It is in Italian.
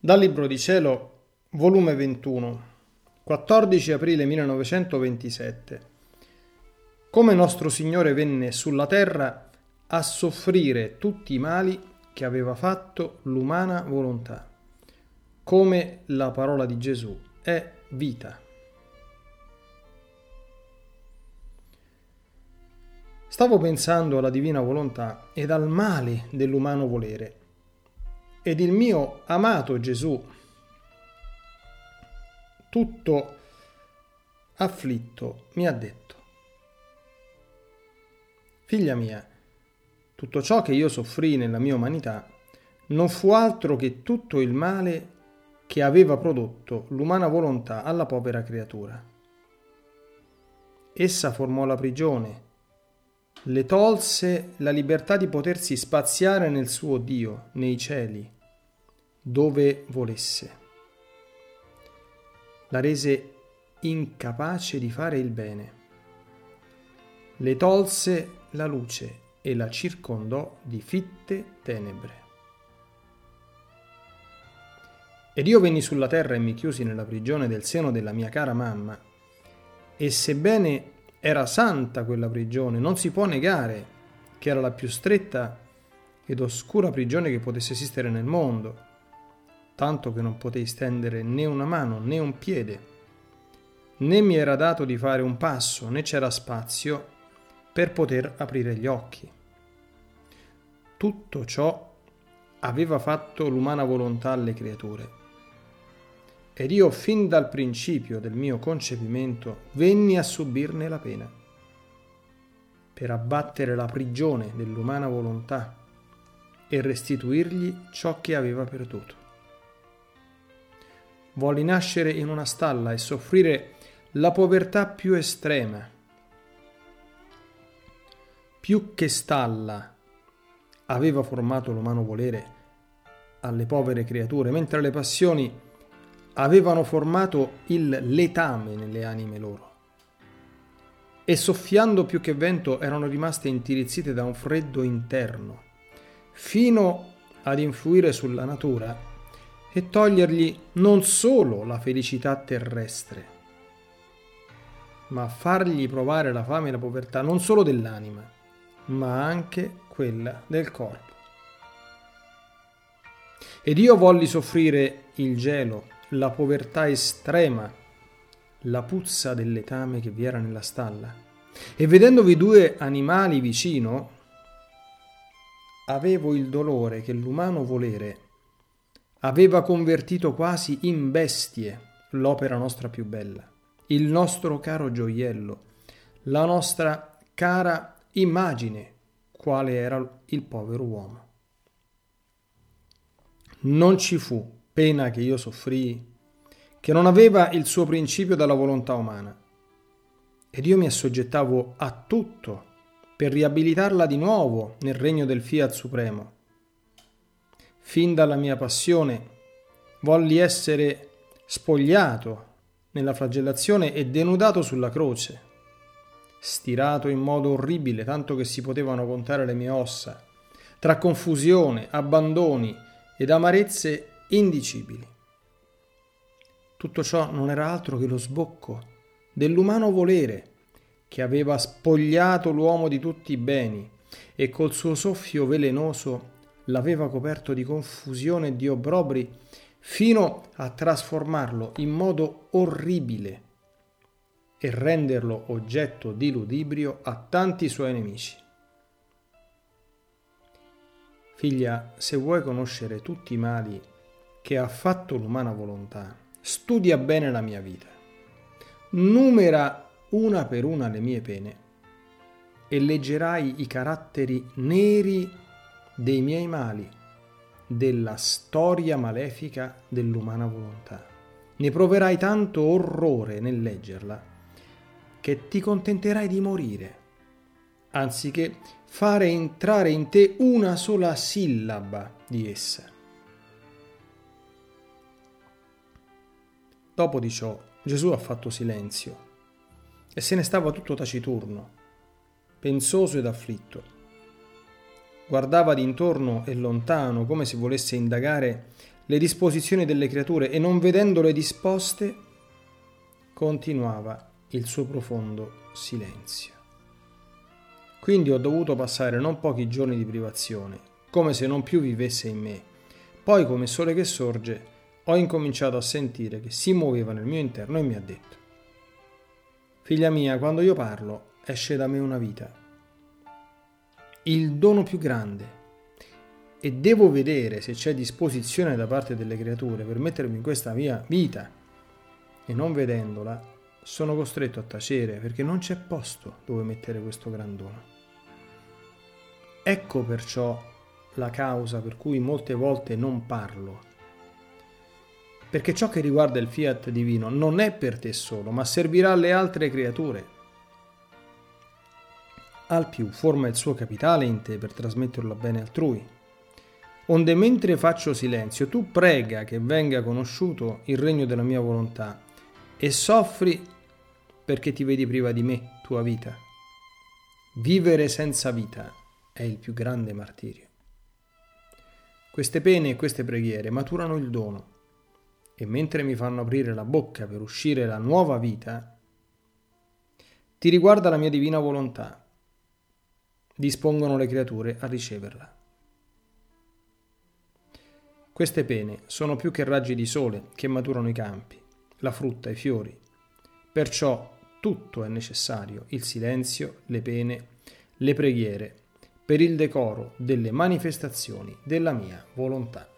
Dal Libro di Cielo, volume 21, 14 aprile 1927. Come nostro Signore venne sulla terra a soffrire tutti i mali che aveva fatto l'umana volontà. Come la parola di Gesù è vita. Stavo pensando alla divina volontà ed al male dell'umano volere ed il mio amato Gesù, tutto afflitto, mi ha detto, Figlia mia, tutto ciò che io soffrì nella mia umanità non fu altro che tutto il male che aveva prodotto l'umana volontà alla povera creatura. Essa formò la prigione, le tolse la libertà di potersi spaziare nel suo Dio, nei cieli, dove volesse. La rese incapace di fare il bene. Le tolse la luce e la circondò di fitte tenebre. Ed io venni sulla terra e mi chiusi nella prigione del seno della mia cara mamma. E sebbene era santa quella prigione, non si può negare che era la più stretta ed oscura prigione che potesse esistere nel mondo tanto che non potei stendere né una mano né un piede, né mi era dato di fare un passo, né c'era spazio per poter aprire gli occhi. Tutto ciò aveva fatto l'umana volontà alle creature. Ed io fin dal principio del mio concepimento venni a subirne la pena, per abbattere la prigione dell'umana volontà e restituirgli ciò che aveva perduto volli nascere in una stalla e soffrire la povertà più estrema. Più che stalla aveva formato l'umano volere alle povere creature, mentre le passioni avevano formato il letame nelle anime loro. E soffiando più che vento erano rimaste intirizzite da un freddo interno, fino ad influire sulla natura e togliergli non solo la felicità terrestre, ma fargli provare la fame e la povertà non solo dell'anima, ma anche quella del corpo. Ed io volli soffrire il gelo, la povertà estrema, la puzza del letame che vi era nella stalla. E vedendovi due animali vicino, avevo il dolore che l'umano volere aveva convertito quasi in bestie l'opera nostra più bella, il nostro caro gioiello, la nostra cara immagine, quale era il povero uomo. Non ci fu pena che io soffrii, che non aveva il suo principio dalla volontà umana, ed io mi assoggettavo a tutto per riabilitarla di nuovo nel regno del Fiat Supremo. Fin dalla mia passione, volli essere spogliato nella flagellazione e denudato sulla croce, stirato in modo orribile, tanto che si potevano contare le mie ossa, tra confusione, abbandoni ed amarezze indicibili. Tutto ciò non era altro che lo sbocco dell'umano volere che aveva spogliato l'uomo di tutti i beni e col suo soffio velenoso l'aveva coperto di confusione e di obbrobri fino a trasformarlo in modo orribile e renderlo oggetto di ludibrio a tanti suoi nemici. Figlia, se vuoi conoscere tutti i mali che ha fatto l'umana volontà, studia bene la mia vita, numera una per una le mie pene e leggerai i caratteri neri dei miei mali, della storia malefica dell'umana volontà. Ne proverai tanto orrore nel leggerla che ti contenterai di morire, anziché fare entrare in te una sola sillaba di essa. Dopo di ciò Gesù ha fatto silenzio e se ne stava tutto taciturno, pensoso ed afflitto guardava d'intorno e lontano come se volesse indagare le disposizioni delle creature e non vedendole disposte, continuava il suo profondo silenzio. Quindi ho dovuto passare non pochi giorni di privazione, come se non più vivesse in me. Poi, come sole che sorge, ho incominciato a sentire che si muoveva nel mio interno e mi ha detto, Figlia mia, quando io parlo, esce da me una vita. Il dono più grande. E devo vedere se c'è disposizione da parte delle creature per mettermi in questa mia vita. E non vedendola, sono costretto a tacere perché non c'è posto dove mettere questo gran dono. Ecco perciò la causa per cui molte volte non parlo perché ciò che riguarda il fiat divino non è per te solo, ma servirà alle altre creature. Al più forma il suo capitale in te per trasmetterlo a bene altrui. Onde mentre faccio silenzio, tu prega che venga conosciuto il regno della mia volontà e soffri perché ti vedi priva di me, tua vita. Vivere senza vita è il più grande martirio. Queste pene e queste preghiere maturano il dono e mentre mi fanno aprire la bocca per uscire la nuova vita, ti riguarda la mia divina volontà. Dispongono le creature a riceverla. Queste pene sono più che raggi di sole che maturano i campi, la frutta, i fiori. Perciò tutto è necessario, il silenzio, le pene, le preghiere, per il decoro delle manifestazioni della mia volontà.